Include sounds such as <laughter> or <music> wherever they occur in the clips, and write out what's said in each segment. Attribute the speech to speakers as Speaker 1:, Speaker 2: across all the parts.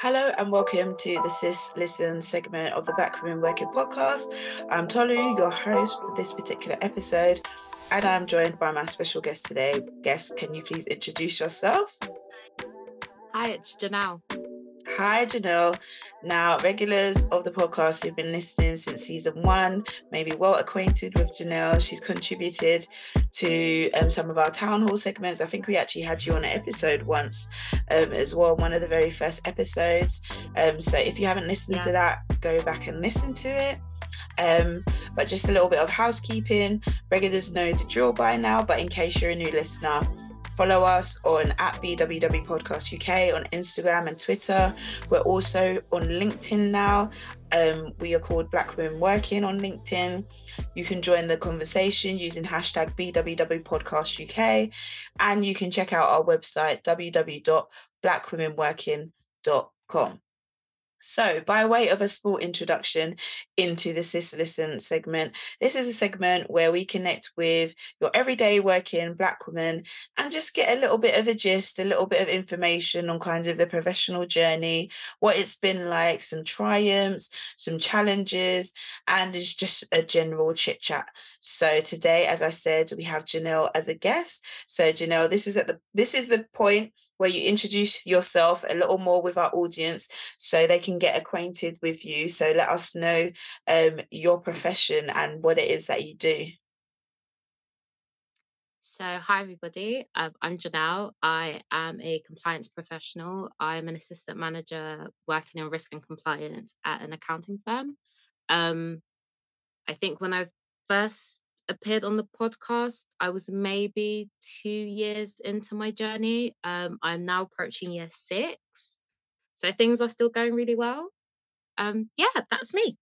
Speaker 1: Hello and welcome to the Sis Listen segment of the Black Women Working podcast. I'm Tolu, your host for this particular episode, and I'm joined by my special guest today. Guest, can you please introduce yourself?
Speaker 2: Hi, it's Jhnell.
Speaker 1: Hi, Jhnell. Now, regulars of the podcast who've been listening since season one may be well acquainted with Jhnell. She's contributed to um, some of our town hall segments. I think we actually had you on an episode once um, as well, one of the very first episodes. Um, so if you haven't listened yeah. to that, go back and listen to it. Um, but just a little bit of housekeeping. Regulars know the drill by now, but in case you're a new listener, Follow us on at BWW Podcast UK on Instagram and Twitter. We're also on LinkedIn now. Um, we are called Black Women Working on LinkedIn. You can join the conversation using hashtag BWW Podcast UK. And you can check out our website, www.blackwomenworking.com. So, by way of a small introduction into the Sis Listen segment, this is a segment where we connect with your everyday working Black woman and just get a little bit of a gist, a little bit of information on kind of the professional journey, what it's been like, some triumphs, some challenges, and it's just a general chit chat. So, today, as I said, we have Jhnell as a guest. So, Jhnell, this is at the this is the point where you introduce yourself a little more with our audience so they can get acquainted with you. So let us know um, your profession and what it is that you do.
Speaker 2: So, hi everybody. Um, I'm Jhnell. I am a compliance professional. I'm an assistant manager working in risk and compliance at an accounting firm. Um, I think when I first appeared on the podcast, I was maybe two years into my journey. Um, I'm now approaching year six. So things are still going really well. Um, yeah, that's me.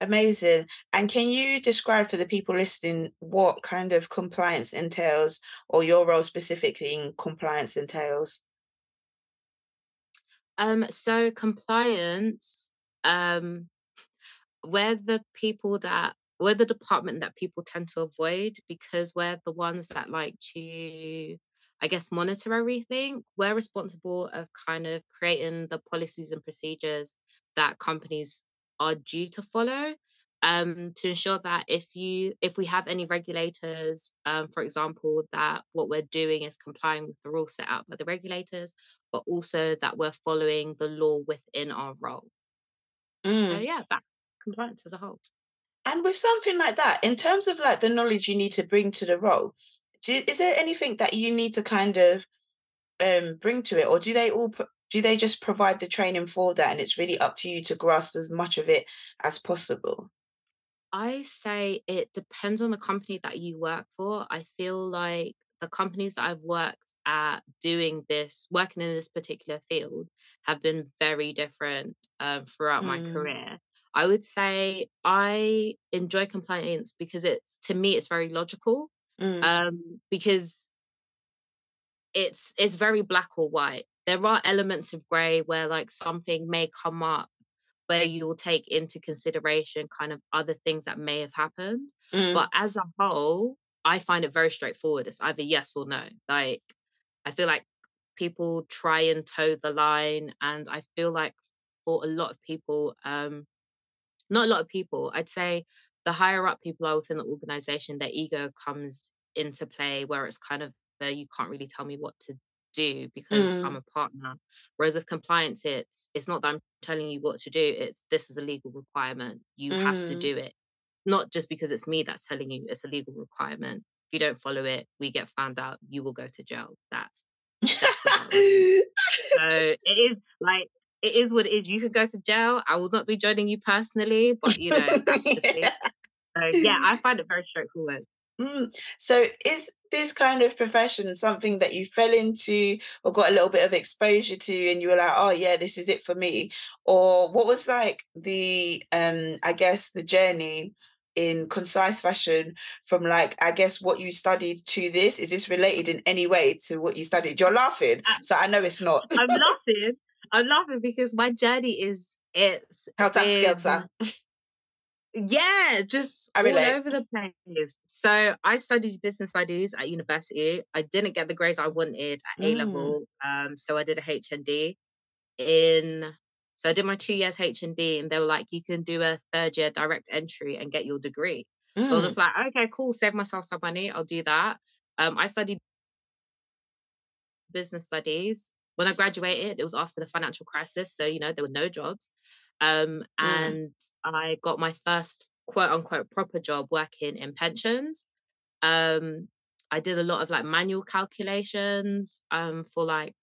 Speaker 1: Amazing. And can you describe for the people listening what kind of compliance entails or your role specifically in compliance entails?
Speaker 2: Um, so compliance, um, we're the people that we're the department that people tend to avoid because we're the ones that like to I guess monitor everything. We're responsible of kind of creating the policies and procedures that companies are due to follow um, to ensure that if you if we have any regulators, um, for example, that what we're doing is complying with the rules set out by the regulators, but also that we're following the law within our role. Mm. So yeah, that compliance as a whole.
Speaker 1: And with something like that, in terms of like the knowledge you need to bring to the role, do, is there anything that you need to kind of um, bring to it, or do they all do they just provide the training for that, and it's really up to you to grasp as much of it as possible?
Speaker 2: I say it depends on the company that you work for. I feel like the companies that I've worked at doing this, working in this particular field, have been very different um, throughout mm. my career. I would say I enjoy compliance because it's to me it's very logical. Mm. Um, because it's it's very black or white. There are elements of grey where like something may come up where you'll take into consideration kind of other things that may have happened. Mm. But as a whole, I find it very straightforward. It's either yes or no. Like I feel like people try and toe the line and I feel like for a lot of people, um, not a lot of people. I'd say the higher up people are within the organization, their ego comes into play where it's kind of uh, you can't really tell me what to do because mm. I'm a partner. Whereas with compliance, it's it's not that I'm telling you what to do. It's this is a legal requirement. You mm. have to mm. do it. Not just because it's me that's telling you it's a legal requirement. If you don't follow it, we get found out. You will go to jail. That's that's so it is like it is what it is. You could go to jail. I will not be joining you personally, but you know, <laughs> that's just it. So yeah, I find it very straightforward.
Speaker 1: Mm. So is this kind of profession something that you fell into or got a little bit of exposure to and you were like, oh yeah, this is it for me? Or what was like the um I guess the journey in concise fashion from like I guess what you studied to this? Is this related in any way to what you studied? You're laughing. So I know it's not.
Speaker 2: I'm laughing I'm laughing because my journey is it's
Speaker 1: how skelter.
Speaker 2: Yeah, just all over the place. So I studied business studies at university. I didn't get the grades I wanted at mm. A level, um, so I did a HND. in so I did my two years HND and they were like, you can do a third year direct entry and get your degree. Mm. So I was just mm. like, okay, cool, save myself some money, I'll do that. Um, I studied business studies. When I graduated, it was after the financial crisis, so you know there were no jobs. Um, mm. and I got my first quote unquote proper job working in pensions. Um, I did a lot of like manual calculations um, for like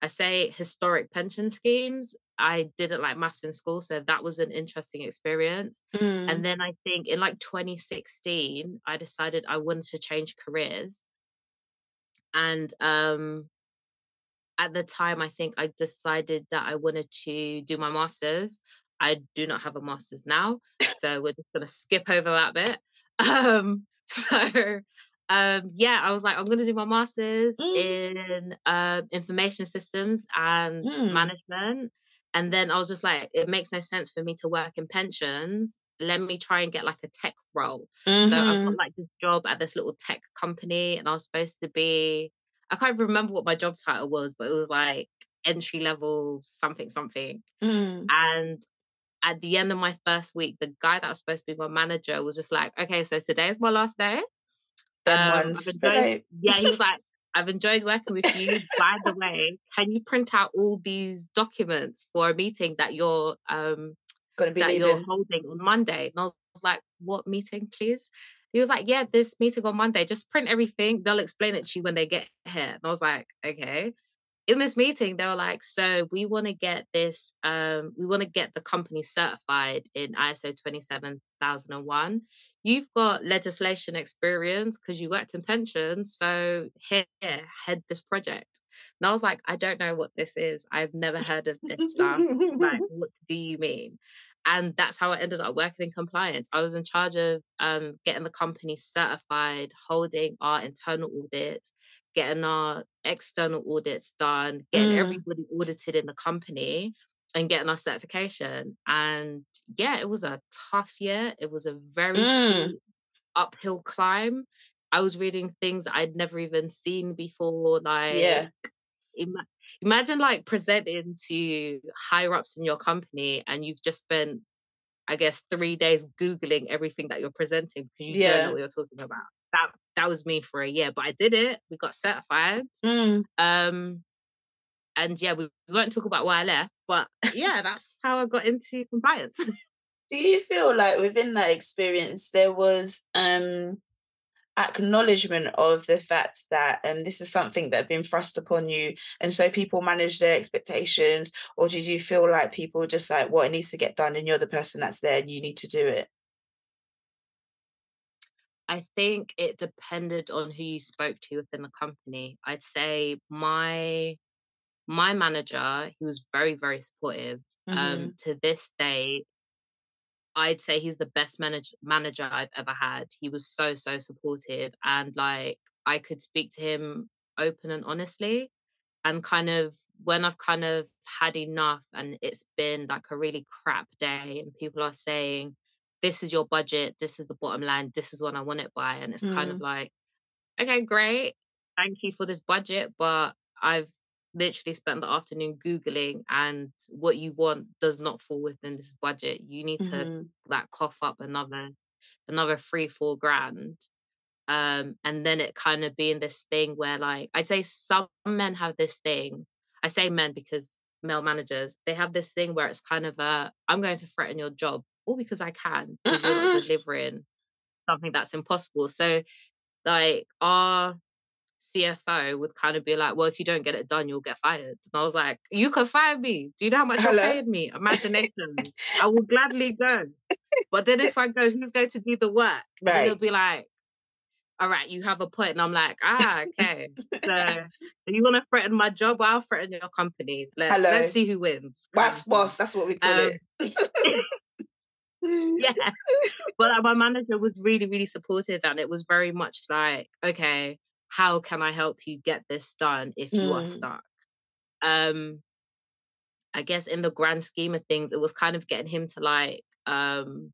Speaker 2: I say historic pension schemes. I didn't like maths in school, so that was an interesting experience. Mm. And then I think in like 2016, I decided I wanted to change careers. And um at the time, I think I decided that I wanted to do my master's. I do not have a master's now, so we're just gonna skip over that bit. <laughs> Um, so um, yeah, I was like, I'm gonna do my master's mm. in uh, information systems and mm. management. And then I was just like, it makes no sense for me to work in pensions. Let me try and get like a tech role. Mm-hmm. So I got mm-hmm. like this job at this little tech company, and I was supposed to be, I can't remember what my job title was, but it was like entry level something something. Mm. And at the end of my first week, the guy that was supposed to be my manager was just like, okay, so today is my last day um, ones. Enjoyed, yeah, he was <laughs> like, I've enjoyed working with you. By the way, can you print out all these documents for a meeting that you're um that leading. you're holding on Monday? And I was like, what meeting, please? He was like, Yeah, this meeting on Monday. Just print everything. They'll explain it to you when they get here. And I was like, Okay in this meeting they were like so we want to get this um, we want to get the company certified in iso 27001 you've got legislation experience because you worked in pensions so here head this project and i was like i don't know what this is i've never heard of this stuff like <laughs> what do you mean and that's how I ended up working in compliance. I was in charge of um, getting the company certified, holding our internal audits, getting our external audits done, getting mm. everybody audited in the company and getting our certification. And yeah, it was a tough year. It was a very mm. uphill climb. I was reading things I'd never even seen before. Like, yeah. Ima- imagine like presenting to higher ups in your company and you've just spent, I guess, three days Googling everything that you're presenting because you yeah. don't know what you're talking about that that was me for a year, but I did it. We got certified. Mm. Um, and yeah, we, we won't talk about why I left, but yeah, that's how I got into compliance.
Speaker 1: Do you feel like within that experience there was um acknowledgement of the fact that um, this is something that had been thrust upon you and so people manage their expectations or did you feel like people just like what well, it needs to get done and you're the person that's there and you need to do it
Speaker 2: I think it depended on who you spoke to within the company. I'd say my my manager, he was very, very supportive. Um, mm-hmm. Um, to this day, I'd say he's the best manage- manager I've ever had. He was so, so supportive. And like I could speak to him open and honestly. And kind of when I've kind of had enough and it's been like a really crap day and people are saying, this is your budget, this is the bottom line, this is what I want it by. And it's mm. kind of mm. like, okay, great. Thank you for this budget, but I've literally spent the afternoon Googling and what you want does not fall within this budget. You need to mm-hmm. like cough up another another three, four grand. Um, and then it kind of being this thing where like I'd say some men have this thing. I say men because male managers, they have this thing where it's kind of a I'm going to threaten your job all because I can, because you're <laughs> delivering something that's impossible. So, like, our CFO would kind of be like, well, if you don't get it done, you'll get fired. And I was like, you can fire me. Do you know how much <laughs> Hello? you're paying me? <laughs> Imagination. I will gladly go. But then if I go, who's going to do the work? Right. he'll be like, all right, you have a point. And I'm like, ah, okay. so, <laughs> you want to threaten my job? I'll threaten your company. Let, us see who wins.
Speaker 1: Boss, boss. That's what we call um, it.
Speaker 2: yeah. But like, my manager was really, really supportive and it was very much like, okay, how can I help you get this done if you are mm. stuck? Um, I guess in the grand scheme of things, it was kind of getting him to like um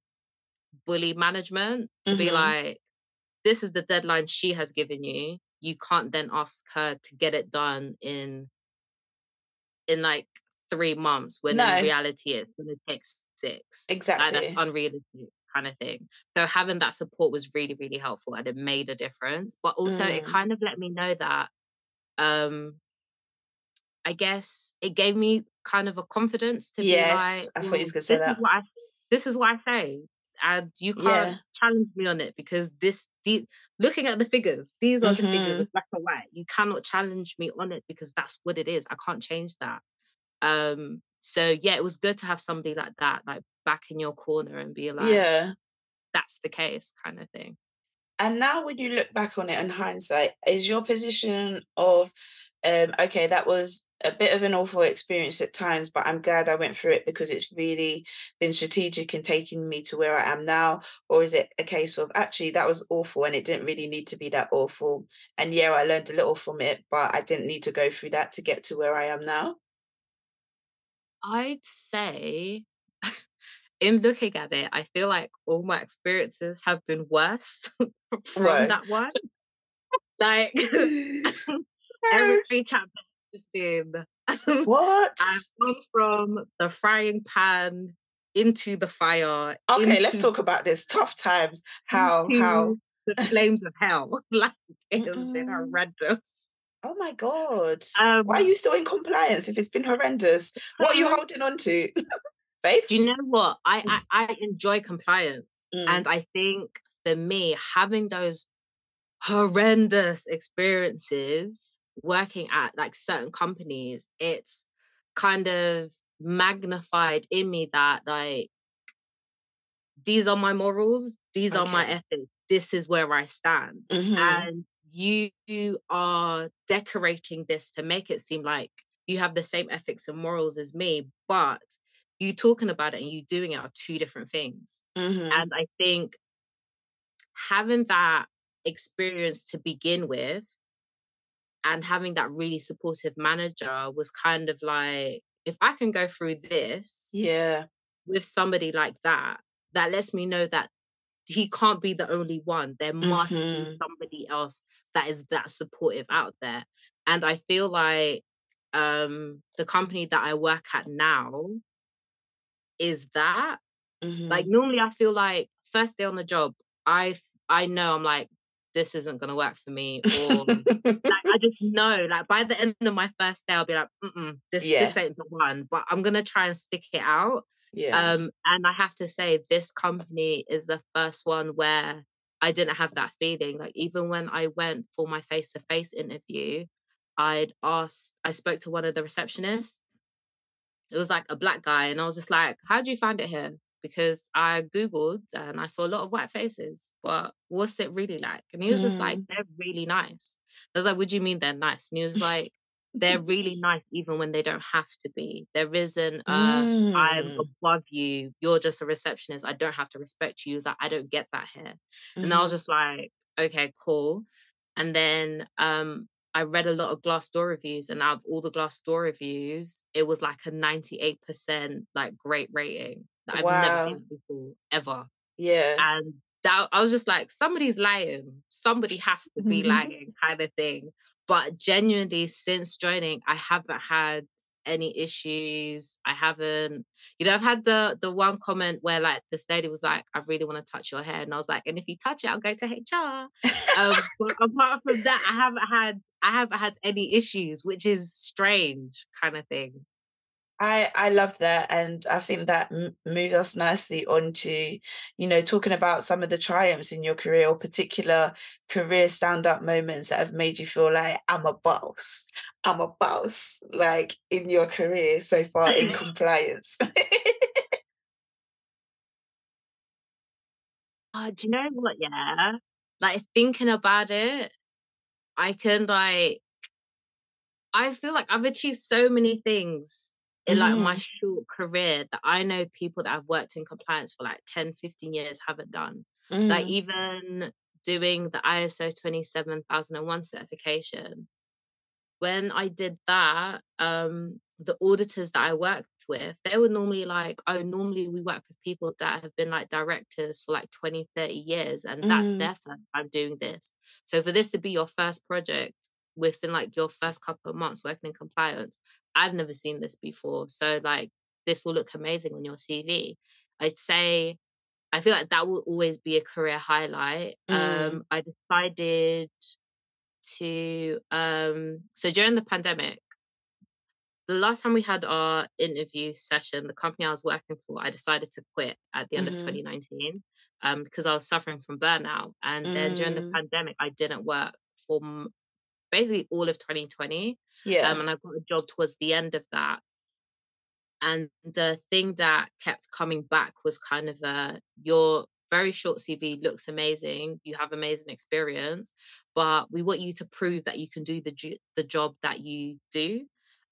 Speaker 2: bully management to mm-hmm. be like, this is the deadline she has given you. You can't then ask her to get it done in in like three months when
Speaker 1: No.
Speaker 2: in reality it's going to take six. Like that's unrealistic kind of thing. So having that support was really, really helpful and it made a difference. But also it
Speaker 1: Mm.
Speaker 2: kind of let me know that um I guess it gave me kind of a confidence to be like,
Speaker 1: I thought you was gonna say
Speaker 2: this is
Speaker 1: that.
Speaker 2: what I this is what I say. And you can't
Speaker 1: Yeah.
Speaker 2: challenge me on it because this the, looking at the figures, these are the figures
Speaker 1: Mhm.
Speaker 2: of black and white. You cannot challenge me on it because that's what it is. I can't change that. Um so yeah, it was good to have somebody like that, like back in your corner and be like,
Speaker 1: Yeah.
Speaker 2: that's the case kind of thing.
Speaker 1: And now when you look back on it in hindsight, is your position of um okay, that was a bit of an awful experience at times, but I'm glad I went through it because it's really been strategic in taking me to where I am now? Or is it a case of actually that was awful and it didn't really need to be that awful? And yeah, I learned a little from it, but I didn't need to go through that to get to where I am now.
Speaker 2: I'd say in looking at it, I feel like all my experiences have been worse <laughs> from
Speaker 1: Right.
Speaker 2: that one. <laughs> Like <laughs> every chapter has just been
Speaker 1: What?
Speaker 2: I've gone from the frying pan into the fire,
Speaker 1: Okay, let's talk about this. Tough times. How? How?
Speaker 2: the flames of hell. Like it has been
Speaker 1: Mm-mm.
Speaker 2: horrendous.
Speaker 1: Oh my God. Why are
Speaker 2: Um,
Speaker 1: you still in compliance if it's been horrendous? What are you
Speaker 2: um,
Speaker 1: holding on to? Faith? <laughs>
Speaker 2: do you know what? I,
Speaker 1: Mm.
Speaker 2: I I enjoy compliance,
Speaker 1: Mm.
Speaker 2: and I think for me, having those horrendous experiences working at like certain companies, it's kind of magnified in me that like these are my morals, these are my ethics, this is where I stand.
Speaker 1: Mhm.
Speaker 2: And you are decorating this to make it seem like you have the same ethics and morals as me, but you talking about it and you doing it are two different things.
Speaker 1: Mhm.
Speaker 2: And I think having that experience to begin with and having that really supportive manager was kind of like, if I can go through this
Speaker 1: Yeah.
Speaker 2: with somebody like that, that lets me know that he can't be the only one. There must be
Speaker 1: Mhm.
Speaker 2: somebody else that is that supportive out there. And I feel like um the company that I work at now is that. Like
Speaker 1: Mhm.
Speaker 2: normally I feel like first day on the job, I I know I'm like, this isn't gonna work for me, or like <laughs> I just know, like by the end of my first day, I'll be like, Mm-mm, this
Speaker 1: Yeah.
Speaker 2: this ain't the one. But I'm gonna try and stick it out.
Speaker 1: Yeah.
Speaker 2: Um, and I have to say, this company is the first one where I didn't have that feeling. Like even when I went for my face-to-face interview, I'd asked, I spoke to one of the receptionists. It was like a black guy, and I was just like, "How do you find it here?" Because I googled and I saw a lot of white faces, but what's it really like? And he was just like,
Speaker 1: Mm.
Speaker 2: "They're really nice." I was like, "What do you mean they're nice?" And he was <laughs> like, "They're <laughs> really nice even when they don't have to be. There isn't I'm
Speaker 1: Mm.
Speaker 2: above you. You're just a receptionist. I don't have to respect you." Was like, "I don't get that here." And I was
Speaker 1: Mhm.
Speaker 2: just like, "Okay, cool." And then um, I read a lot of Glassdoor reviews, and out of all the Glassdoor reviews, it was like a 98% like great rating. that I've never seen before, ever.
Speaker 1: Yeah.
Speaker 2: And that I was just like, somebody's lying. Somebody has to be lying, kind of thing. But genuinely, since joining, I haven't had any issues. I haven't, you know, I've had the the one comment where like this lady was like, I really want to touch your hair. And I was like, and if you touch it, I'll go to HR. Um, <laughs> but apart from that, I haven't had I haven't had any issues, which is strange, kind of thing.
Speaker 1: I I love that, and I think that m- moves us nicely on to, you know, talking about some of the triumphs in your career or particular career stand-up moments that have made you feel like I'm a boss. I'm a boss, like in your career so far in <laughs> compliance. <laughs>
Speaker 2: Uh, do you know what? Yeah, like thinking about it, I can like I feel like I've achieved so many things in like my
Speaker 1: Mhm.
Speaker 2: short career that I know people that have worked in compliance for like 10, 15 years haven't done. Like
Speaker 1: Mm.
Speaker 2: even doing the ISO 27001 certification. When I did that, um, the auditors that I worked with, they were normally like, oh, normally we work with people that have been like directors for like 20, 30 years, and that's
Speaker 1: Mm.
Speaker 2: their first time doing this. So for this to be your first project within like your first couple of months working in compliance, I've never seen this before. So like this will look amazing on your CV. I'd say I feel like that will always be a career highlight.
Speaker 1: Mm.
Speaker 2: Um, I decided to um so during the pandemic, the last time we had our interview session, the company I was working for, I decided to quit at the end of
Speaker 1: Mhm.
Speaker 2: 2019 um, because I was suffering from burnout. And then during the
Speaker 1: Mm.
Speaker 2: pandemic, I didn't work for basically all of 2020.
Speaker 1: Yeah.
Speaker 2: Um, and I got a job towards the end of that. And the thing that kept coming back was kind of uh, your very short CV looks amazing. You have amazing experience, but we want you to prove that you can do the ju- the job that you do.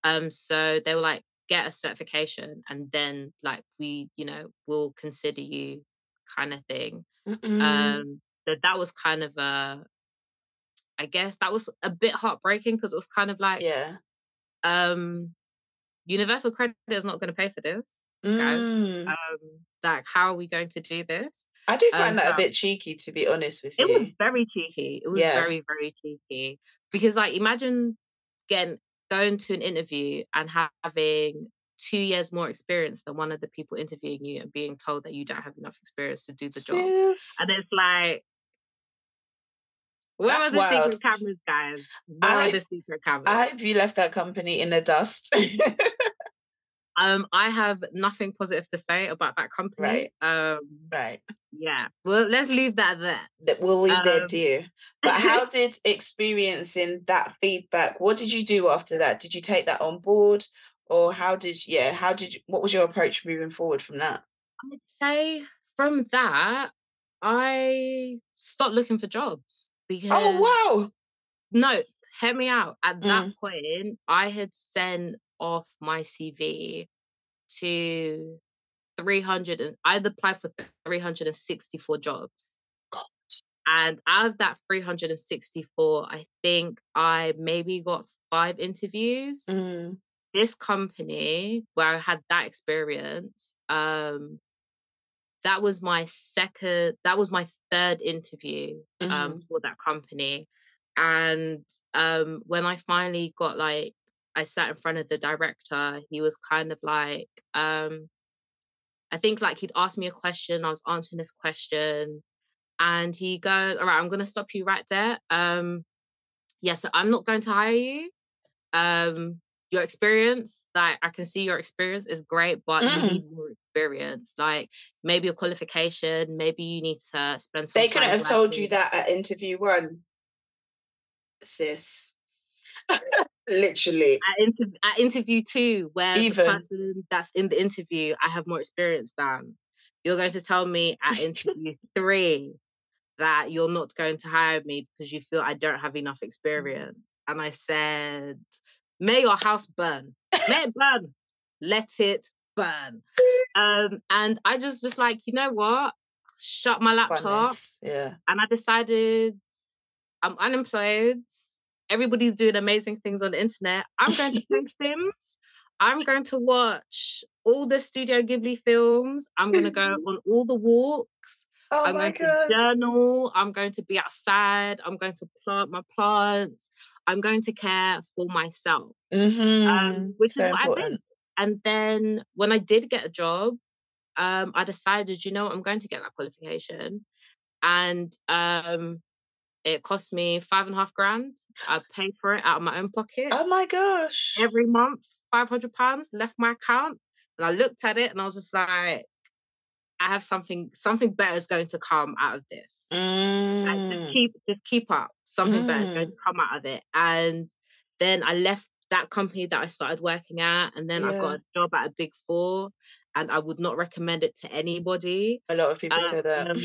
Speaker 2: Um, so they were like, get a certification, and then like we, you know, will consider you, kind of thing.
Speaker 1: Mm-mm.
Speaker 2: Um, so that was kind of a, I guess that was a bit heartbreaking because it was kind of like,
Speaker 1: Yeah.
Speaker 2: um, Universal Credit is not going to pay for this, guys.
Speaker 1: Mm.
Speaker 2: Um, like, how are we going to do this?
Speaker 1: I do
Speaker 2: Um,
Speaker 1: find that a bit cheeky, to be honest with you.
Speaker 2: it was very cheeky. It was
Speaker 1: Yeah.
Speaker 2: very, very cheeky because, like, imagine getting going to an interview and having two years more experience than one of the people interviewing you and being told that you don't have enough experience to do the job. And it's like, where
Speaker 1: That's
Speaker 2: are the
Speaker 1: wild.
Speaker 2: secret cameras, guys? Where
Speaker 1: I-
Speaker 2: are the secret cameras?
Speaker 1: I hope you left that company in the dust. <laughs>
Speaker 2: um, I have nothing positive to say about that company. Um,
Speaker 1: right.
Speaker 2: yeah. Well, let's leave that there.
Speaker 1: Will leave there,
Speaker 2: Um,
Speaker 1: dear. <laughs> But how did experiencing that feedback? What did you do after that? Did you take that on board, or how did yeah? How did you, what was your approach moving forward from that?
Speaker 2: I'd say from that, I stopped looking for jobs because
Speaker 1: Oh wow!
Speaker 2: no, hear me out. At that
Speaker 1: Mm.
Speaker 2: point, I had sent off my CV to 300 and I'd applied for 364 jobs.
Speaker 1: God.
Speaker 2: And out of that 364, I think I maybe got five interviews.
Speaker 1: Mm.
Speaker 2: This company where I had that experience, um, that was my second, that was my third interview um,
Speaker 1: Mhm.
Speaker 2: for that company. And um, when I finally got like, I sat in front of the director, he was kind of like, um, I think like he'd asked me a question, I was answering this question, and he goes, All right, I'm gonna stop you right there. Um, yeah, so I'm not going to hire you. Um, your experience, like I can see your experience is great, but
Speaker 1: Mm.
Speaker 2: you need more experience. Like maybe a qualification, maybe you need to spend some
Speaker 1: They couldn't have told you that at interview one, sis. <laughs> Literally.
Speaker 2: at, inter- at interview two, where
Speaker 1: Even.
Speaker 2: the person that's in the interview, I have more experience than. You're going to tell me at interview three that you're not going to hire me because you feel I don't have enough experience. And I said, May your house burn. May it burn. Let it burn. Um, and I just just like, you know what? Shut my laptop
Speaker 1: Funness. Yeah.
Speaker 2: and I decided I'm unemployed. Everybody's doing amazing things on the internet. I'm going to play <laughs> Sims. I'm going to watch all the Studio Ghibli films. I'm going to go <laughs> on all the walks.
Speaker 1: Oh
Speaker 2: I'm going
Speaker 1: god.
Speaker 2: to journal. I'm going to be outside. I'm going to plant my plants. I'm going to care for myself,
Speaker 1: Mm-hmm.
Speaker 2: um, which
Speaker 1: so
Speaker 2: is what I did.
Speaker 1: important.
Speaker 2: And then when I did get a job, um, I decided, you know, I'm going to get that qualification. And um, it cost me five and a half grand. I paid for it out of my own pocket
Speaker 1: Oh my gosh.
Speaker 2: every month. Five hundred pounds left my account, and I looked at it and I was just like, I have something. Something better is going to come out of this. Like,
Speaker 1: Mm.
Speaker 2: just keep, just keep up. Something better is going
Speaker 1: Mm.
Speaker 2: to come out of it. And then I left that company that I started working at, and then I got a job at a big four. And I would not recommend it to anybody.
Speaker 1: A lot of people say that.
Speaker 2: Um,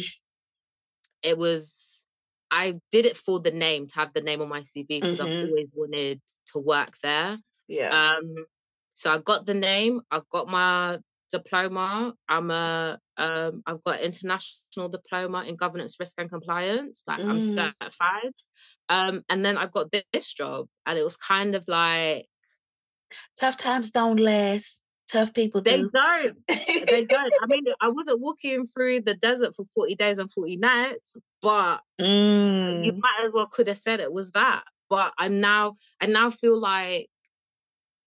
Speaker 2: it was I did it for the name to have the name on my CV because I've
Speaker 1: Mhm.
Speaker 2: always wanted to work there.
Speaker 1: yeah.
Speaker 2: Um, so I got the name. I got my diploma. I'm a um, I've got international diploma in governance, risk, and compliance. Like I'm
Speaker 1: Mm.
Speaker 2: certified. Um, and then I got thi- this job, and it was kind of like
Speaker 1: Tough times don't last. Tough people
Speaker 2: they
Speaker 1: do.
Speaker 2: don't. they <laughs> don't. I mean, I wasn't walking through the desert for 40 days and 40 nights, but you
Speaker 1: Mm.
Speaker 2: might as well could have said it was that. But I'm now, I now feel like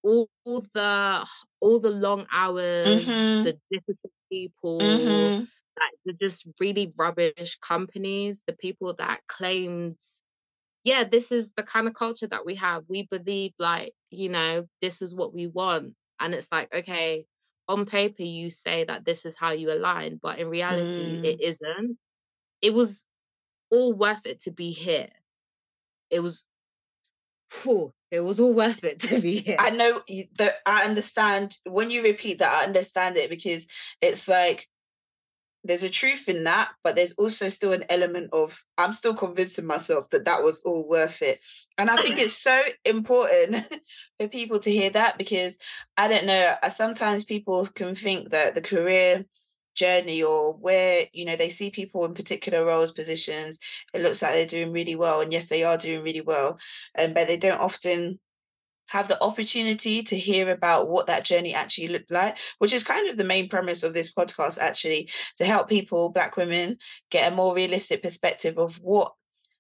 Speaker 2: all, all the all the long hours,
Speaker 1: Mhm.
Speaker 2: the difficult people,
Speaker 1: Mhm.
Speaker 2: like the just really rubbish companies, the people that claimed, yeah, this is the kind of culture that we have. We believe like, you know, this is what we want. And it's like, okay, on paper you say that this is how you align, but in reality it
Speaker 1: Mm.
Speaker 2: isn't. It was all worth it to be here. It was phew, it was all worth it to be here.
Speaker 1: I know that I understand when you repeat that, I understand it because it's like there's a truth in that, but there's also still an element of I'm still convincing myself that that was all worth it. And I think it's so <laughs> important <laughs> for people to hear that because I don't know, uh, sometimes people can think that the career journey or where you know they see people in particular roles positions it looks like they're doing really well and yes they are doing really well um, but they don't often have the opportunity to hear about what that journey actually looked like, which is kind of the main premise of this podcast, actually, to help people, Black women, get a more realistic perspective of what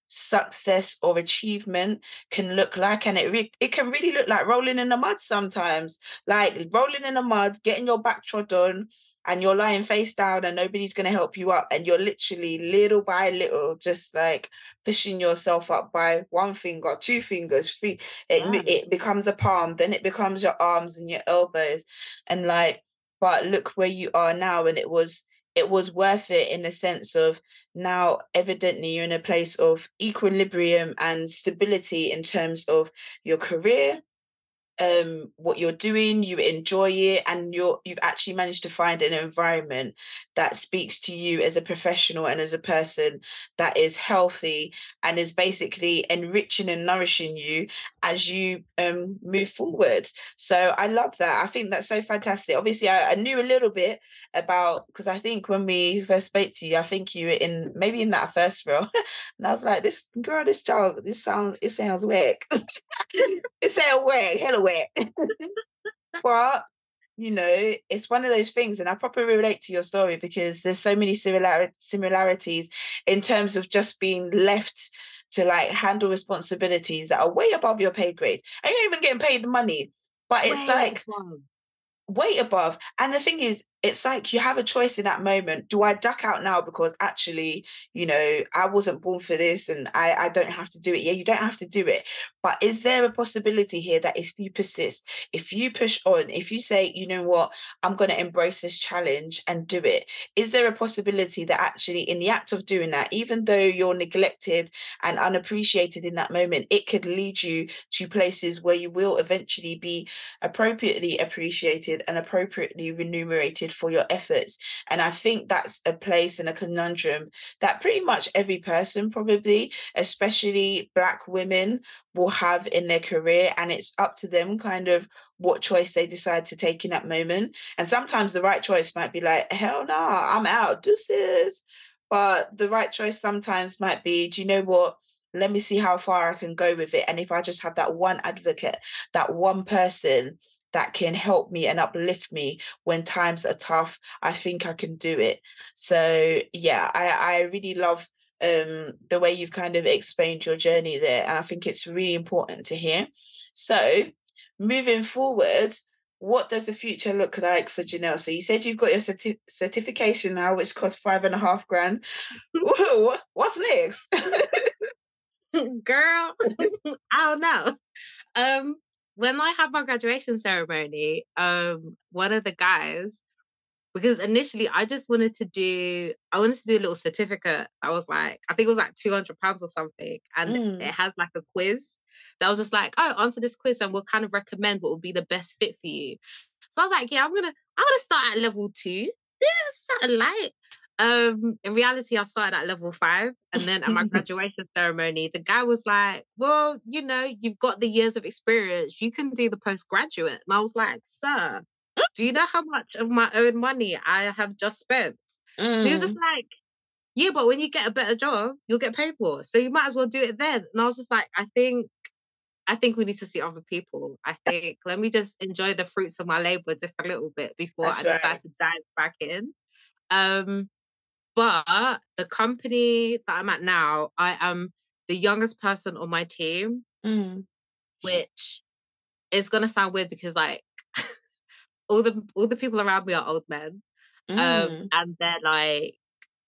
Speaker 1: success or achievement can look like and it re- it can really look like rolling in the mud sometimes like rolling in the mud getting your back trodden and you're lying face down and nobody's going to help you up and you're literally little by little just like pushing yourself up by one finger two fingers three it,
Speaker 2: Yeah.
Speaker 1: it becomes a palm then it becomes your arms and your elbows and like but look where you are now and it was it was worth it in the sense of now evidently you're in a place of equilibrium and stability in terms of your career um what you're doing you enjoy it and you're you've actually managed to find an environment that speaks to you as a professional and as a person that is healthy and is basically enriching and nourishing you as you um move forward. So i love that. I think that's so fantastic. Obviously i, I knew a little bit about because i think when we first spoke to you i think you were in maybe in that first role <laughs> and i was like this girl this child this sound, it sounds weird <laughs> it sounds weird hella weird <laughs> but you know it's one of those things and i probably relate to your story because there's so many similar similarities in terms of just being left to like handle responsibilities that are way above your pay grade and you're even getting paid the money but it's
Speaker 2: Way
Speaker 1: like
Speaker 2: above.
Speaker 1: way above. And the thing is, it's like you have a choice in that moment. Do I duck out now because actually, you know, I wasn't born for this and I, I don't have to do it? Yeah, you don't have to do it. But is there a possibility here that if you persist, if you push on, if you say, you know what, I'm going to embrace this challenge and do it, is there a possibility that actually, in the act of doing that, even though you're neglected and unappreciated in that moment, it could lead you to places where you will eventually be appropriately appreciated and appropriately remunerated for your efforts. And I think that's a place and a conundrum that pretty much every person, probably, especially Black women, will have in their career. And it's up to them kind of what choice they decide to take in that moment. And sometimes the right choice might be like, hell no, I'm out, deuces. But the right choice sometimes might be, do you know what? Let me see how far I can go with it. And if I just have that one advocate, that one person that can help me and uplift me when times are tough, I think I can do it. So yeah, I, I really love um, the way you've kind of explained your journey there. And I think it's really important to hear. So moving forward, what does the future look like for Jhnell? So you said you've got your certi- certification now, which costs five and a half grand. <laughs> Whoa, what's next? <laughs>
Speaker 2: Girl, <laughs> I don't know. Um, when I had my graduation ceremony, um, one of the guys, because initially I just wanted to do, I wanted to do a little certificate. I was like, I think it was like two hundred pounds or something, and
Speaker 1: Mm.
Speaker 2: it has like a quiz. That was just like, oh, answer this quiz, and we'll kind of recommend what would be the best fit for you. So I was like, yeah, I'm gonna, I'm gonna start at level two. Yeah, something light. Um, in reality, I started at level five, and then at my <laughs> graduation ceremony, the guy was like, "Well, you know, you've got the years of experience. You can do the postgraduate." And I was like, "Sir, do you know how much of my own money I have just spent?" And he was just
Speaker 1: Mm.
Speaker 2: like, "Yeah, but when you get a better job, you'll get paid more, so you might as well do it then." And I was just like, "I think." I think we need to see other people. I think let me just enjoy the fruits of my labor just a little bit before
Speaker 1: That's
Speaker 2: I decide to dive back in. Um, but the company that I'm at now, I am the youngest person on my team,
Speaker 1: Mm.
Speaker 2: which is gonna sound weird because like <laughs> all the all the people around me are old men. Um,
Speaker 1: Mm.
Speaker 2: and they're like,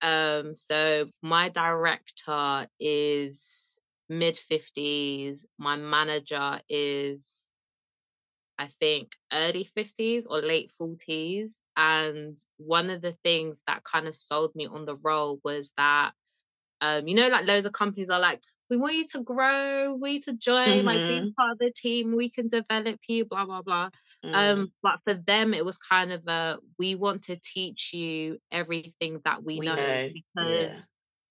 Speaker 2: um, so my director is mid 50s, my manager is I think early 50s or late 40s. And one of the things that kind of sold me on the role was that um, you know, like loads of companies are like, we want you to grow, we to join, like
Speaker 1: Mhm.
Speaker 2: be part of the team, we can develop you, blah, blah, blah.
Speaker 1: Mm.
Speaker 2: Um, but for them, it was kind of a we want to teach you everything that we,
Speaker 1: We
Speaker 2: know,
Speaker 1: know, yeah.
Speaker 2: because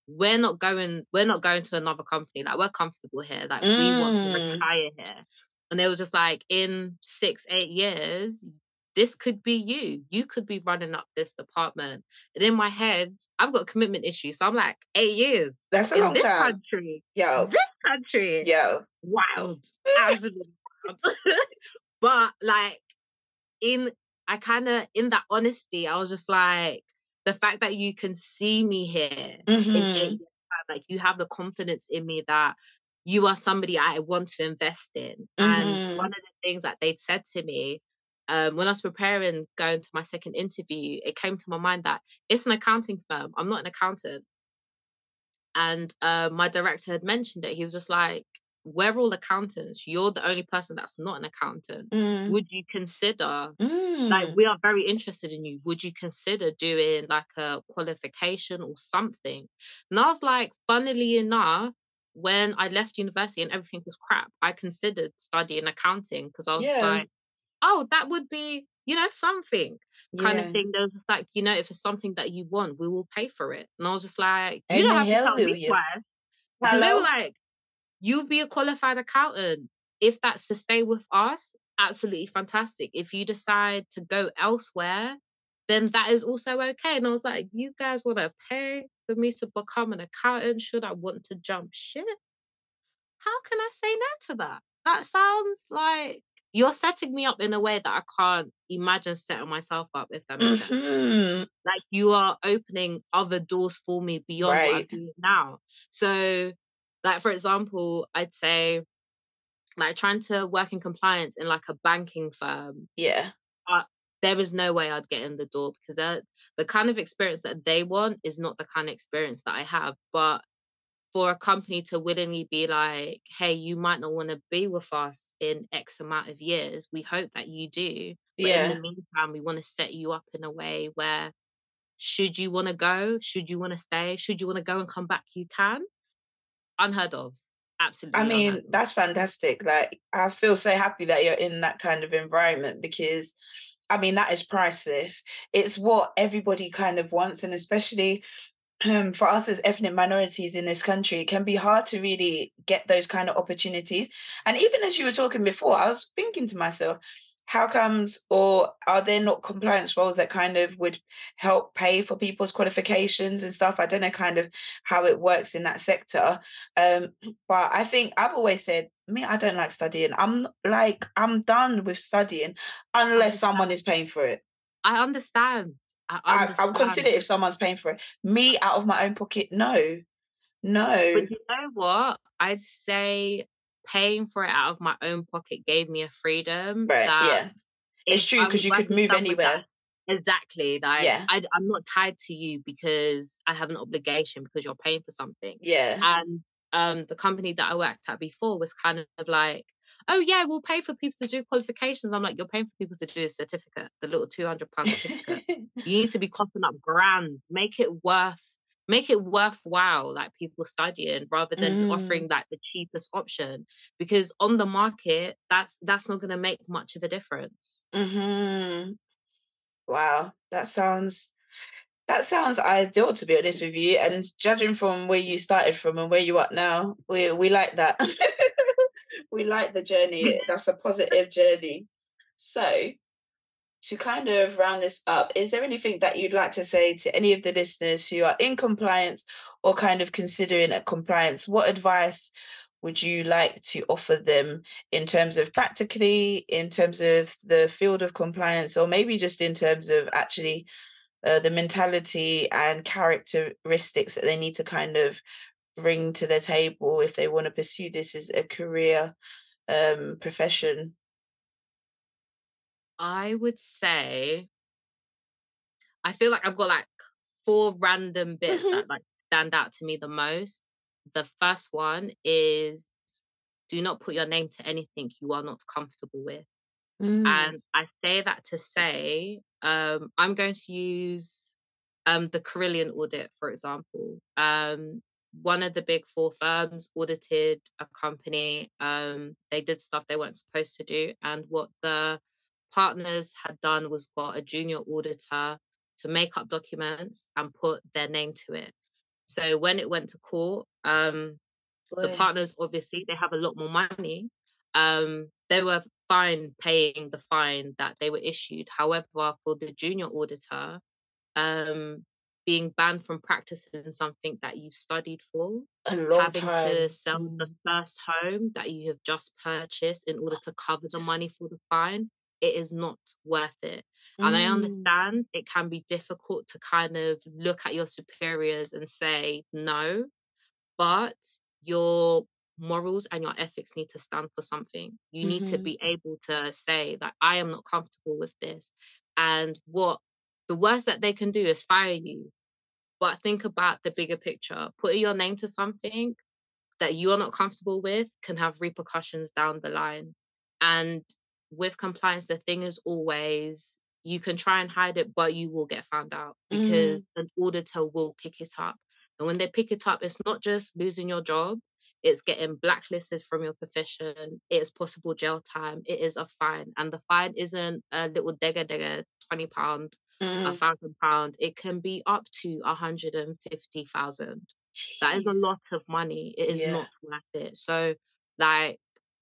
Speaker 2: we're not going, we're not going to another company. Like we're comfortable here. Like we want to
Speaker 1: Mm.
Speaker 2: retire here. And they was just like in six, eight years, this could be you. You could be running up this department. And in my head, I've got commitment issues. So I'm like, eight years
Speaker 1: That's a
Speaker 2: in
Speaker 1: long
Speaker 2: this
Speaker 1: time.
Speaker 2: country.
Speaker 1: Yo,
Speaker 2: This country.
Speaker 1: yo.
Speaker 2: Wild. <laughs> Absolutely wild. <laughs> but like in I kind of in that honesty, I was just like, the fact that you can see me here in eight
Speaker 1: Mhm.
Speaker 2: years like you have the confidence in me that you are somebody I want to invest in. And
Speaker 1: Mhm.
Speaker 2: one of the things that they'd said to me um, when I was preparing going to my second interview, it came to my mind that it's an accounting firm. I'm not an accountant. And uh, my director had mentioned it. He was just like, We're all accountants. You're the only person that's not an accountant.
Speaker 1: Mm.
Speaker 2: Would you consider like
Speaker 1: Mm.
Speaker 2: we are very interested in you would you consider doing like a qualification or something and i was like funnily enough when i left university and everything was crap i considered studying accounting because i was
Speaker 1: Yeah.
Speaker 2: like oh that would be you know something kind of thing there was like you know if it's something that you want we will pay for it and i was just like you don't have to tell me twice because they were like you'll be a qualified accountant. If that's to stay with us, absolutely fantastic. If you decide to go elsewhere, then that is also okay. And I was like, you guys want to pay for me to become an accountant? Should I want to jump ship? How can I say no to that? That sounds like you're setting me up in a way that I can't imagine setting myself up, if that makes sense.
Speaker 1: Mhm.
Speaker 2: Like you are opening other doors for me beyond what I'm doing now. So, like for example, I'd say like trying to work in compliance in like a banking firm,
Speaker 1: Yeah.
Speaker 2: There is no way I'd get in the door because they're- the kind of experience that they want is not the kind of experience that I have. But for a company to willingly be like, hey, you might not want to be with us in X amount of years, we hope that you do. But in the meantime, we want to set you up in a way where should you want to go, should you want to stay, should you want to go and come back, you can. Unheard of. Absolutely
Speaker 1: I mean, that's fantastic. Like, I feel so happy that you're in that kind of environment because, I mean, that is priceless. It's what everybody kind of wants, and especially um, <clears throat> for us as ethnic minorities in this country, it can be hard to really get those kind of opportunities. And even as you were talking before, I was thinking to myself, how comes or are there not compliance roles that kind of would help pay for people's qualifications and stuff? I don't know kind of how it works in that sector. Um, <clears throat> but I think I've always said, me, I don't like studying. I'm like, I'm done with studying unless someone is paying for it.
Speaker 2: I understand. I
Speaker 1: I,
Speaker 2: understand.
Speaker 1: I'll consider if someone's paying for it. Me out of my own pocket, no, no.
Speaker 2: But you know what? I'd say paying for it out of my own pocket gave me a freedom
Speaker 1: Right,
Speaker 2: that
Speaker 1: yeah. It's true because you could move
Speaker 2: that-
Speaker 1: anywhere.
Speaker 2: Exactly. Like
Speaker 1: Yeah.
Speaker 2: I, I'm not tied to you because I have an obligation because you're paying for something.
Speaker 1: Yeah.
Speaker 2: And um, the company that I worked at before was kind of like, oh yeah, we'll pay for people to do qualifications. I'm like, you're paying for people to do a certificate, the little two hundred pound certificate. <laughs> you need to be costing up grand. Make it worth. Make it worthwhile, like people studying, rather than
Speaker 1: Mm.
Speaker 2: offering like the cheapest option. Because on the market, that's that's not going to make much of a difference.
Speaker 1: hmm Wow, that sounds that sounds ideal to be honest with you. And judging from where you started from and where you are now, we we like that. <laughs> we like the journey. <laughs> That's a positive journey. So to kind of round this up, is there anything that you'd like to say to any of the listeners who are in compliance or kind of considering a compliance? What advice would you like to offer them in terms of practically, in terms of the field of compliance, or maybe just in terms of actually uh, the mentality and characteristics that they need to kind of bring to the table if they want to pursue this as a career um, profession?
Speaker 2: I would say I feel like I've got like four random bits
Speaker 1: Mhm.
Speaker 2: that like stand out to me the most. The first one is do not put your name to anything you are not comfortable with.
Speaker 1: Mm.
Speaker 2: And I say that to say, um, I'm going to use um, the Carillion audit, for example. Um, one of the big four firms audited a company. Um, they did stuff they weren't supposed to do. And what the partners had done was got a junior auditor to make up documents and put their name to it. So when it went to court, um, the partners obviously they have a lot more money. Um, they were fine paying the fine that they were issued. However, for the junior auditor, um, being banned from practicing something that you studied for, having
Speaker 1: time.
Speaker 2: to sell the
Speaker 1: Mm.
Speaker 2: first home that you have just purchased in order to cover the money for the fine, it is not worth it. And I
Speaker 1: Mm.
Speaker 2: understand it can be difficult to kind of look at your superiors and say no, but your morals and your ethics need to stand for something. You need to
Speaker 1: Mhm.
Speaker 2: be able to say that I am not comfortable with this. And what the worst that they can do is fire you. But think about the bigger picture. Putting your name to something that you are not comfortable with can have repercussions down the line. And with compliance, the thing is always you can try and hide it, but you will get found out because
Speaker 1: Mm.
Speaker 2: an auditor will pick it up. And when they pick it up, it's not just losing your job, it's getting blacklisted from your profession, it is possible jail time, it is a fine. And the fine isn't a little degger degger, 20 pound, a
Speaker 1: Mm.
Speaker 2: thousand pound, it can be up to 150,000 that is a lot of money. It is
Speaker 1: Yeah.
Speaker 2: not worth it. So, like,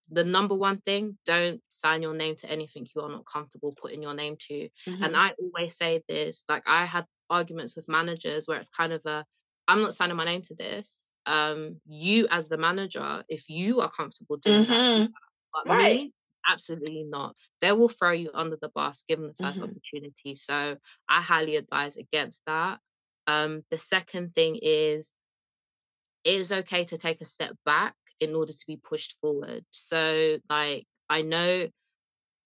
Speaker 2: the number one thing, don't sign your name to anything you are not comfortable putting your name to. And
Speaker 1: Mhm.
Speaker 2: I always say this, like, I had arguments with managers where it's kind of a, I'm not signing my name to this. Um, you as the manager, if you are comfortable doing
Speaker 1: Mhm.
Speaker 2: that. But
Speaker 1: Right.
Speaker 2: me, absolutely not. They will throw you under the bus given the 1st
Speaker 1: Mhm.
Speaker 2: opportunity. So I highly advise against that. Um, the second thing is it is okay to take a step back in order to be pushed forward. So, like, I know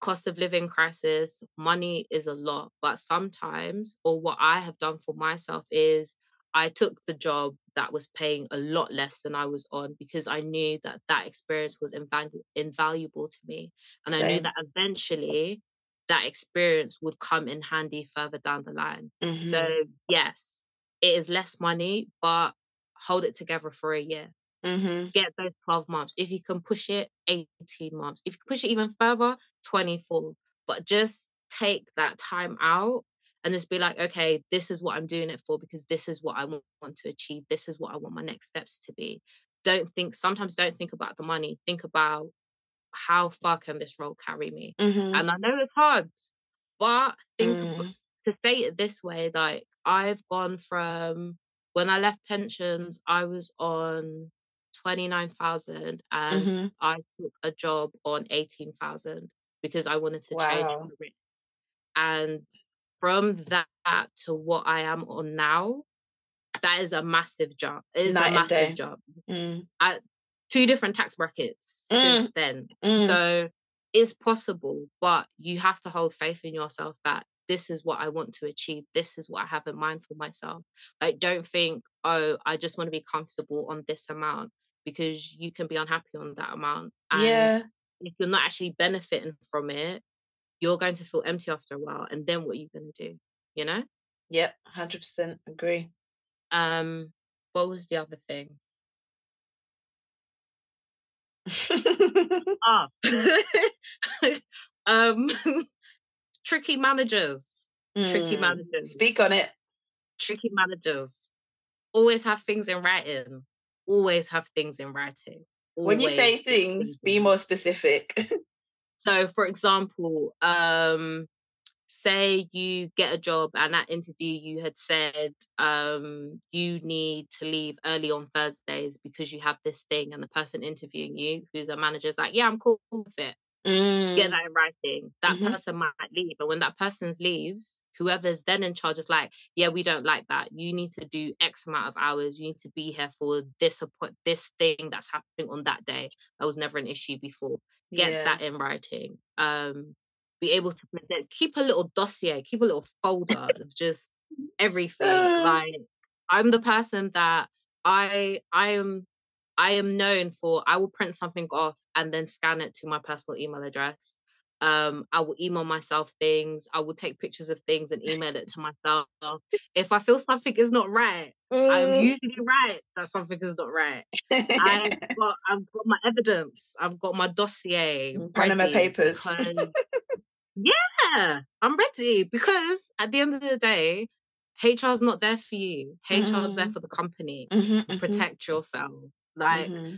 Speaker 2: cost of living crisis, money is a lot, but sometimes, or what I have done for myself is I took the job that was paying a lot less than I was on because I knew that that experience was invalu- invaluable to me. And I knew that eventually that experience would come in handy further down the line. So,
Speaker 1: Mhm.
Speaker 2: yes, it is less money, but hold it together for a year.
Speaker 1: Mhm.
Speaker 2: Get those 12 months. If you can push it, 18 months. If you push it even further, 24. But just take that time out and just be like, okay, this is what I'm doing it for because this is what I wa- want to achieve. This is what I want my next steps to be. Don't think, sometimes don't think about the money. Think about how far can this role carry me?
Speaker 1: Mhm.
Speaker 2: And I know it's hard, but think
Speaker 1: Mm.
Speaker 2: to say it this way, like I've gone from when I left pensions, I was on 29,000 and
Speaker 1: Mhm.
Speaker 2: I took a job on 18,000 because I wanted to change
Speaker 1: Wow.
Speaker 2: career. And from that to what I am on now, that is a massive jump. It is a
Speaker 1: Night and
Speaker 2: massive
Speaker 1: day.
Speaker 2: jump.
Speaker 1: Mm.
Speaker 2: At two different tax brackets since then.
Speaker 1: Mm.
Speaker 2: So it's possible, but you have to hold faith in yourself that this is what I want to achieve. This is what I have in mind for myself. Like, don't think, oh, I just want to be comfortable on this amount because you can be unhappy on that amount. And
Speaker 1: Yeah.
Speaker 2: if you're not actually benefiting from it, you're going to feel empty after a while. And then what are you going to do? You know?
Speaker 1: Yep. Hundred percent agree.
Speaker 2: Um, what was the other thing? <laughs> Ah, <laughs> um, <laughs> tricky managers. Tricky
Speaker 1: Mm.
Speaker 2: managers.
Speaker 1: Speak on it.
Speaker 2: Tricky managers. Always have things in writing. Always have things in writing.
Speaker 1: When you say
Speaker 2: Always
Speaker 1: things, be more specific.
Speaker 2: So, for example, um, say you get a job and at interview you had said um, you need to leave early on Thursdays because you have this thing, and the person interviewing you, who's a manager, is like, "Yeah, I'm cool with it." Get
Speaker 1: Mm.
Speaker 2: that in writing. That
Speaker 1: Mhm.
Speaker 2: person might leave, And when that person leaves, whoever's then in charge is like, "Yeah, we don't like that. You need to do X amount of hours. You need to be here for this this thing that's happening on that day. That was never an issue before." Get
Speaker 1: Yeah.
Speaker 2: that in writing. Um, be able to present, keep a little dossier, keep a little folder of just <laughs> everything. like I'm the person that I I am I am known for I will print something off and then scan it to my personal email address. Um, I will email myself things. I will take pictures of things and email it to myself. If I feel something is not right, mm. I'm usually right that something is not right. I've <laughs> got I've got my evidence. I've got my dossier.
Speaker 1: Panama Papers. <laughs>
Speaker 2: yeah, I'm ready because at the end of the day, HR is not there for you. HR is mm-hmm. there for the company. Mm-hmm, mm-hmm. Protect yourself. Like, mm-hmm.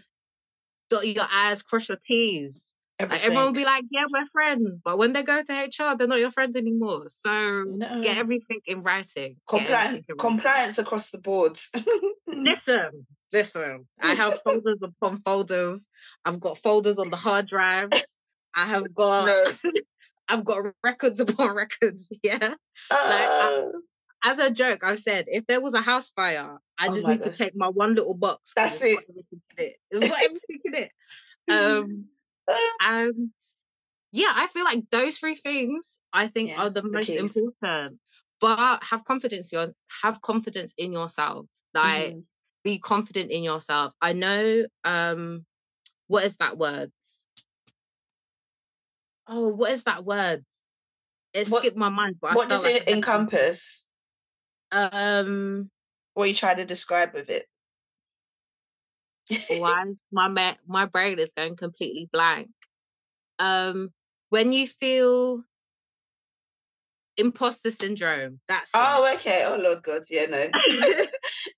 Speaker 2: dot your I's, cross your T's. Like, everyone will be like, yeah, we're friends. But when they go to HR, they're not your friend anymore. So no. get everything in writing.
Speaker 1: Compliance, compliance across the board. <laughs>
Speaker 2: listen, listen. I have folders upon folders. I've got folders on the hard drives. I have <laughs> got no. <laughs> I've got records upon records. Yeah. Uh, like, I, as a joke, I've said if there was a house fire, I oh just need gosh. to take my one little box.
Speaker 1: That's it.
Speaker 2: it. It's got everything in it. <laughs> Um, and yeah, I feel like those three things I think yeah, are the, the most keys. important. But have confidence your have confidence in yourself. Like mm. be confident in yourself. I know um what is that word? Oh, what is that word? It what, skipped my mind.
Speaker 1: What does like it encompass?
Speaker 2: Um,
Speaker 1: what you try to describe with it?
Speaker 2: why <laughs> my my brain is going completely blank. Um, when you feel imposter syndrome, that's
Speaker 1: oh it. okay. Oh Lord God, yeah, no.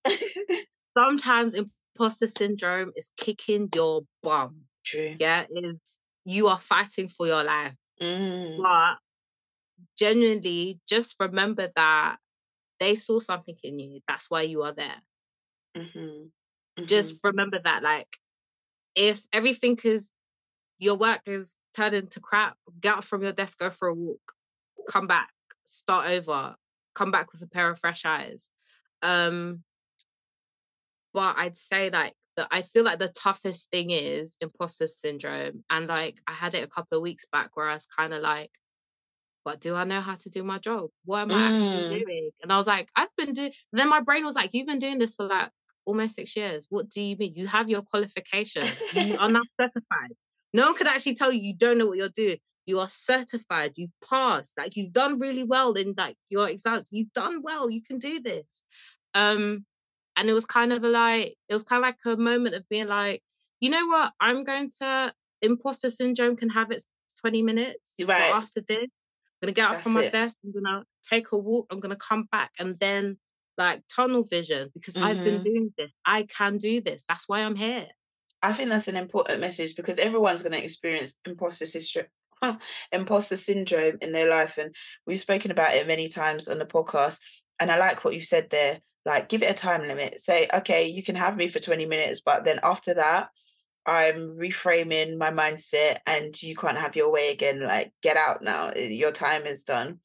Speaker 1: <laughs> <laughs>
Speaker 2: Sometimes imposter syndrome is kicking your bum.
Speaker 1: True.
Speaker 2: Yeah, is you are fighting for your life.
Speaker 1: Mm.
Speaker 2: But genuinely, just remember that they saw something in you. That's why you are there.
Speaker 1: Mm-hmm. Mm-hmm.
Speaker 2: Just remember that. Like, if everything is your work is turned into crap, get up from your desk, go for a walk, come back, start over, come back with a pair of fresh eyes. Um, but I'd say like that I feel like the toughest thing is imposter syndrome. And like I had it a couple of weeks back where I was kind of like, but do I know how to do my job? What am I mm. actually doing? And I was like, I've been doing, then my brain was like, you've been doing this for like almost six years. What do you mean? You have your qualification. You are now certified. No one could actually tell you you don't know what you're doing. You are certified. You passed. Like you've done really well in like your exams. You've done well. You can do this. Um, and it was kind of like it was kind of like a moment of being like, you know what? I'm going to imposter syndrome can have its 20 minutes.
Speaker 1: Right.
Speaker 2: after this, gonna get up That's from my it. desk. I'm gonna take a walk. I'm gonna come back and then like tunnel vision because mm-hmm. I've been mm-hmm. doing this. I can do this. That's why I'm here.
Speaker 1: I think that's an important message because everyone's going to experience imposter syndrome, imposter syndrome in their life, and we've spoken about it many times on the podcast. And I like what you said there. Like, give it a time limit. Say, okay, you can have me for twenty minutes, but then after that, I'm reframing my mindset and you can't have your way again. Like, get out now. Eh, your time is done.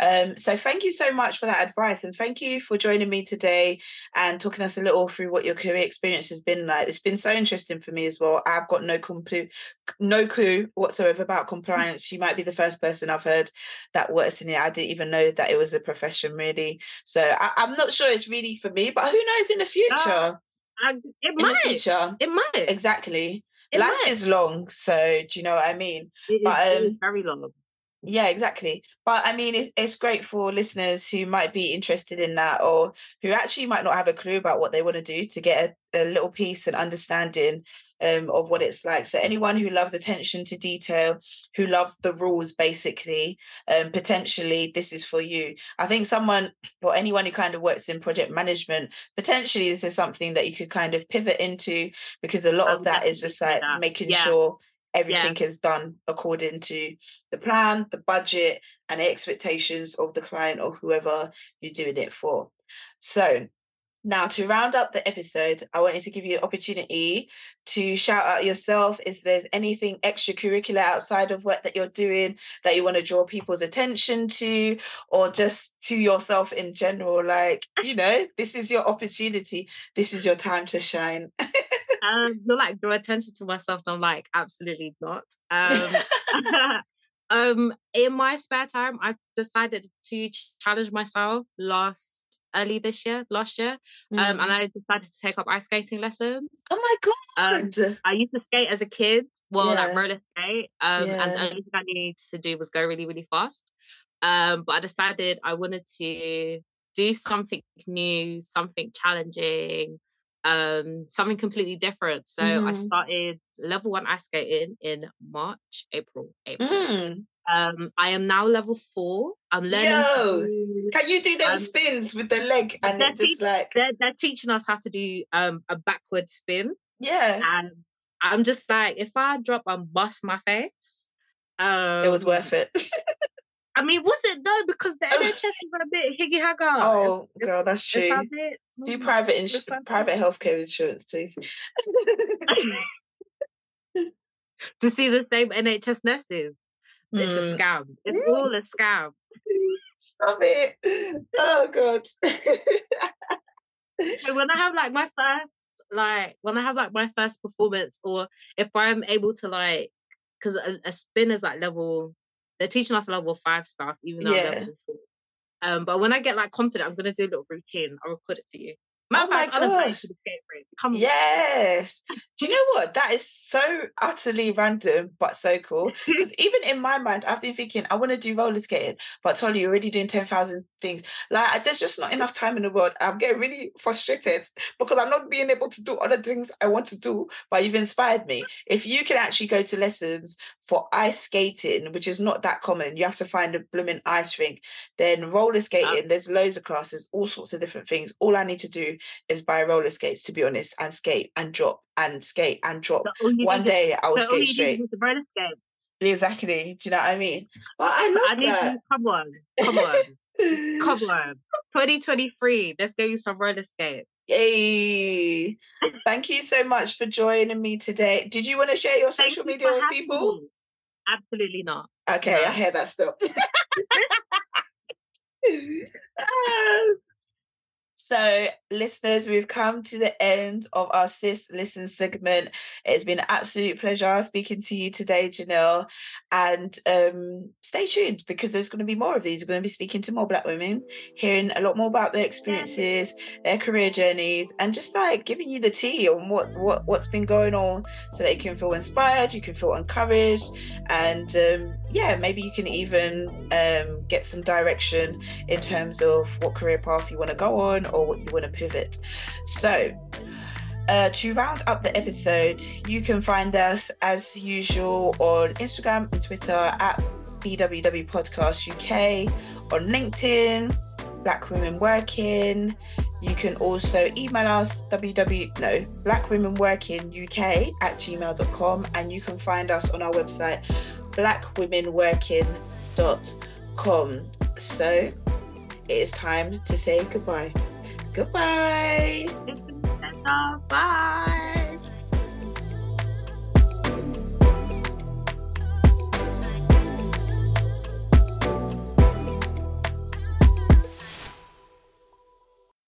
Speaker 1: Um, so thank you so much for that advice and thank you for joining me today and talking us a little through what your career experience has been like. It's been so interesting for me as well. I've got no clue, no clue whatsoever about compliance. You might be the first person I've heard that works in it. I didn't even know that it was a profession really. So I, am not sure it's really for me, but who knows in the future?
Speaker 2: I, it in might.
Speaker 1: future.
Speaker 2: It might.
Speaker 1: Exactly. It Life might. is long, so do you know what I mean?
Speaker 2: It but, is, um, very long.
Speaker 1: Yeah, exactly. But I mean, it's, it's great for listeners who might be interested in that or who actually might not have a clue about what they want to do to get a, a little piece and understanding um, of what it's like. So anyone who loves attention to detail, who loves the rules, basically, um, potentially this is for you. I think someone or anyone who kind of works in project management, potentially this is something that you could kind of pivot into because a lot of that is just like making yeah. sure everything yeah. is done according to the plan, the budget, and the expectations of the client or whoever you're doing it for. So now, to round up the episode, I wanted to give you an opportunity to shout out yourself if there's anything extracurricular outside of work that you're doing that you want to draw people's attention to, or just to yourself in general. Like, <laughs> you know, this is your opportunity, this is your time to shine. <laughs>
Speaker 2: um, not like draw attention to myself. I'm like, absolutely not. Um, <laughs> Um, in my spare time, I decided to challenge myself last early this year, last year, mm. um, and mm. I decided to take up ice skating lessons.
Speaker 1: Oh my god!
Speaker 2: Um, I used to skate as a kid, well, yeah. like roller skate, um, yeah. and the only thing I needed to do was go really, really fast. Um, but I decided I wanted to do something new, something challenging, um, something completely different. So mm. I mm-hmm. started level one ice skating in March, April, April. Mm. Um, I am now level four. I'm learning. Yo,
Speaker 1: do, can you do them um, spins with the leg and it just te- like
Speaker 2: they're, they're teaching us how to do um a backward spin.
Speaker 1: Yeah,
Speaker 2: and I'm just like, if I drop and bust my face, um,
Speaker 1: it was worth it.
Speaker 2: I mean, was it though? Because the <laughs> NHS is a bit higgy hagger.
Speaker 1: Oh, it's, girl, that's true. Do private insurance, private healthcare insurance, please. <laughs>
Speaker 2: to see the same NHS nurses. It's mm. a scam. It's all a scam. <laughs>
Speaker 1: Stop it. Oh god.
Speaker 2: so when I have like my first like when I have like my first performance or if I'm able to like because a, a spin is like level they're teaching us level five stuff, even though yeah. level four. Um, but when I get like confident, I'm gonna do a little routine. I'll record it for you.
Speaker 1: Matter oh my gosh. Come on. Yes. Do you know what? That is so utterly random, but so cool. <laughs> Because even in my mind, I've been thinking, I want to do roller skating, but Tolly, you're already doing 10,000 things. Like, there's just not enough time in the world. I'm getting really frustrated because I'm not being able to do other things I want to do, but you've inspired me. If you can actually go to lessons for ice skating, which is not that common, you have to find a blooming ice rink. Then roller skating, there's loads of classes, all sorts of different things. All I need to do is buy roller skates, to be honest, and skate and drop and skate and drop. One day I will skate straight. Exactly. Do you know what I mean? Well, I love I that.
Speaker 2: Come on, come on, come <laughs> on. 2023. Let's go use some roller skates.
Speaker 1: Yay! Thank you so much for joining me today. Did you want to share your social media with people?
Speaker 2: Me. Absolutely not.
Speaker 1: Okay, no. I hear that still. <laughs> <laughs> Ah. So, listeners, we've come to the end of our Sis Listen segment. It's been an absolute pleasure speaking to you today, Jhnell. And um, stay tuned because there's going to be more of these. We're going to be speaking to more Black women, hearing a lot more about their experiences, their career journeys, and just like giving you the tea on what, what, what's been going on so that you can feel inspired, you can feel encouraged, and um, yeah, maybe you can even um, get some direction in terms of what career path you want to go on or what you want to pivot. So, uh, to round up the episode, you can find us as usual on Instagram and Twitter at BWW Podcast UK, on LinkedIn, Black Women Working. You can also email us www no black women working uk at gmail.com and you can find us on our website blackwomenworking.com. So it is time to say goodbye. Goodbye.
Speaker 2: Bye.